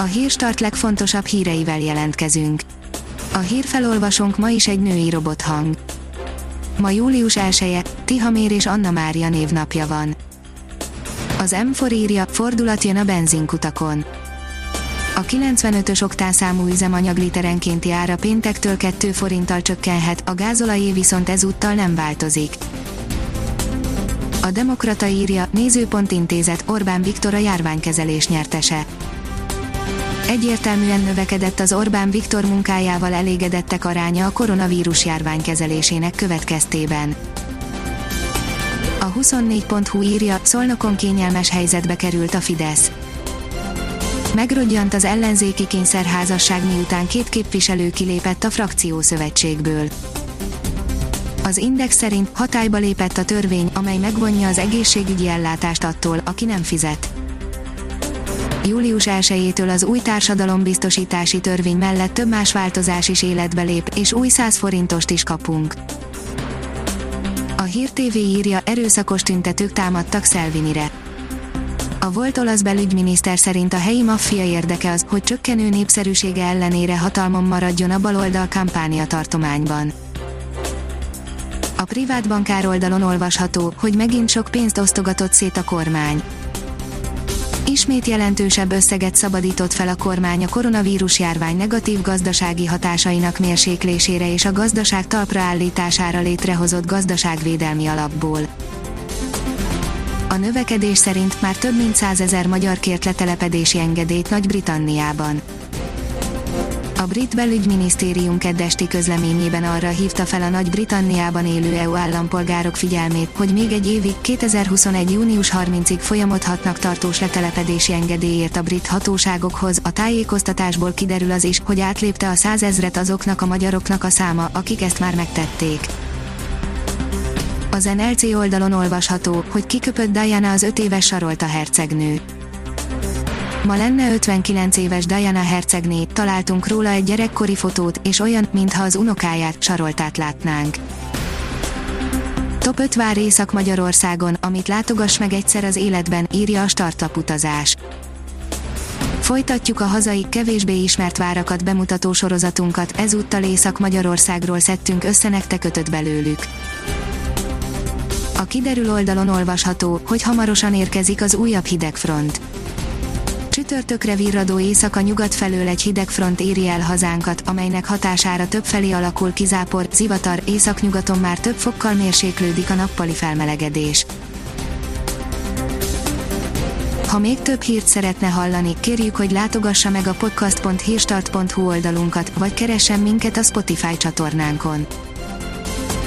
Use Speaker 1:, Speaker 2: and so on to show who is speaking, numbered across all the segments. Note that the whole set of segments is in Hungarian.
Speaker 1: A hírstart legfontosabb híreivel jelentkezünk. A hírfelolvasónk ma is egy női robothang. Ma július 1 Tihamér és Anna Mária névnapja van. Az M4 írja, fordulat jön a benzinkutakon. A 95-ös oktánszámú üzemanyag literenkénti ára péntektől 2 forinttal csökkenhet, a gázolajé viszont ezúttal nem változik. A Demokrata írja, nézőpont intézet Orbán Viktor a járványkezelés nyertese. Egyértelműen növekedett az Orbán Viktor munkájával elégedettek aránya a koronavírus járvány kezelésének következtében. A 24.hu írja, Szolnokon kényelmes helyzetbe került a Fidesz. Megrodjant az ellenzéki kényszerházasság miután két képviselő kilépett a frakciószövetségből. Az Index szerint hatályba lépett a törvény, amely megvonja az egészségügyi ellátást attól, aki nem fizet. Július 1-től az új társadalombiztosítási törvény mellett több más változás is életbe lép, és új 100 forintost is kapunk. A Hír TV írja, erőszakos tüntetők támadtak Szelvinire. A volt olasz belügyminiszter szerint a helyi maffia érdeke az, hogy csökkenő népszerűsége ellenére hatalmon maradjon a baloldal kampánia tartományban. A privát bankár oldalon olvasható, hogy megint sok pénzt osztogatott szét a kormány. Ismét jelentősebb összeget szabadított fel a kormány a koronavírus járvány negatív gazdasági hatásainak mérséklésére és a gazdaság talpra állítására létrehozott gazdaságvédelmi alapból. A növekedés szerint már több mint százezer magyar kért letelepedési engedélyt Nagy-Britanniában. Brit belügyminisztérium keddesti közleményében arra hívta fel a Nagy-Britanniában élő EU állampolgárok figyelmét, hogy még egy évig 2021. június 30-ig folyamodhatnak tartós letelepedési engedélyért a brit hatóságokhoz. A tájékoztatásból kiderül az is, hogy átlépte a százezret azoknak a magyaroknak a száma, akik ezt már megtették. Az NLC oldalon olvasható, hogy kiköpött Diana az öt éves Sarolta hercegnő. Ma lenne 59 éves Diana hercegné, találtunk róla egy gyerekkori fotót, és olyan, mintha az unokáját, Saroltát látnánk. Top 5 vár Észak-Magyarországon, amit látogass meg egyszer az életben, írja a Startup utazás. Folytatjuk a hazai, kevésbé ismert várakat bemutató sorozatunkat, ezúttal Észak-Magyarországról szedtünk össze nektek ötöt belőlük. A kiderül oldalon olvasható, hogy hamarosan érkezik az újabb hidegfront. Csütörtökre virradó éjszaka nyugat felől egy hidegfront éri el hazánkat, amelynek hatására többfelé alakul kizápor, zivatar, északnyugaton már több fokkal mérséklődik a nappali felmelegedés. Ha még több hírt szeretne hallani, kérjük, hogy látogassa meg a podcast.hírstart.hu oldalunkat, vagy keressen minket a Spotify csatornánkon.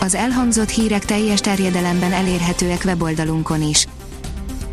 Speaker 1: Az elhangzott hírek teljes terjedelemben elérhetőek weboldalunkon is.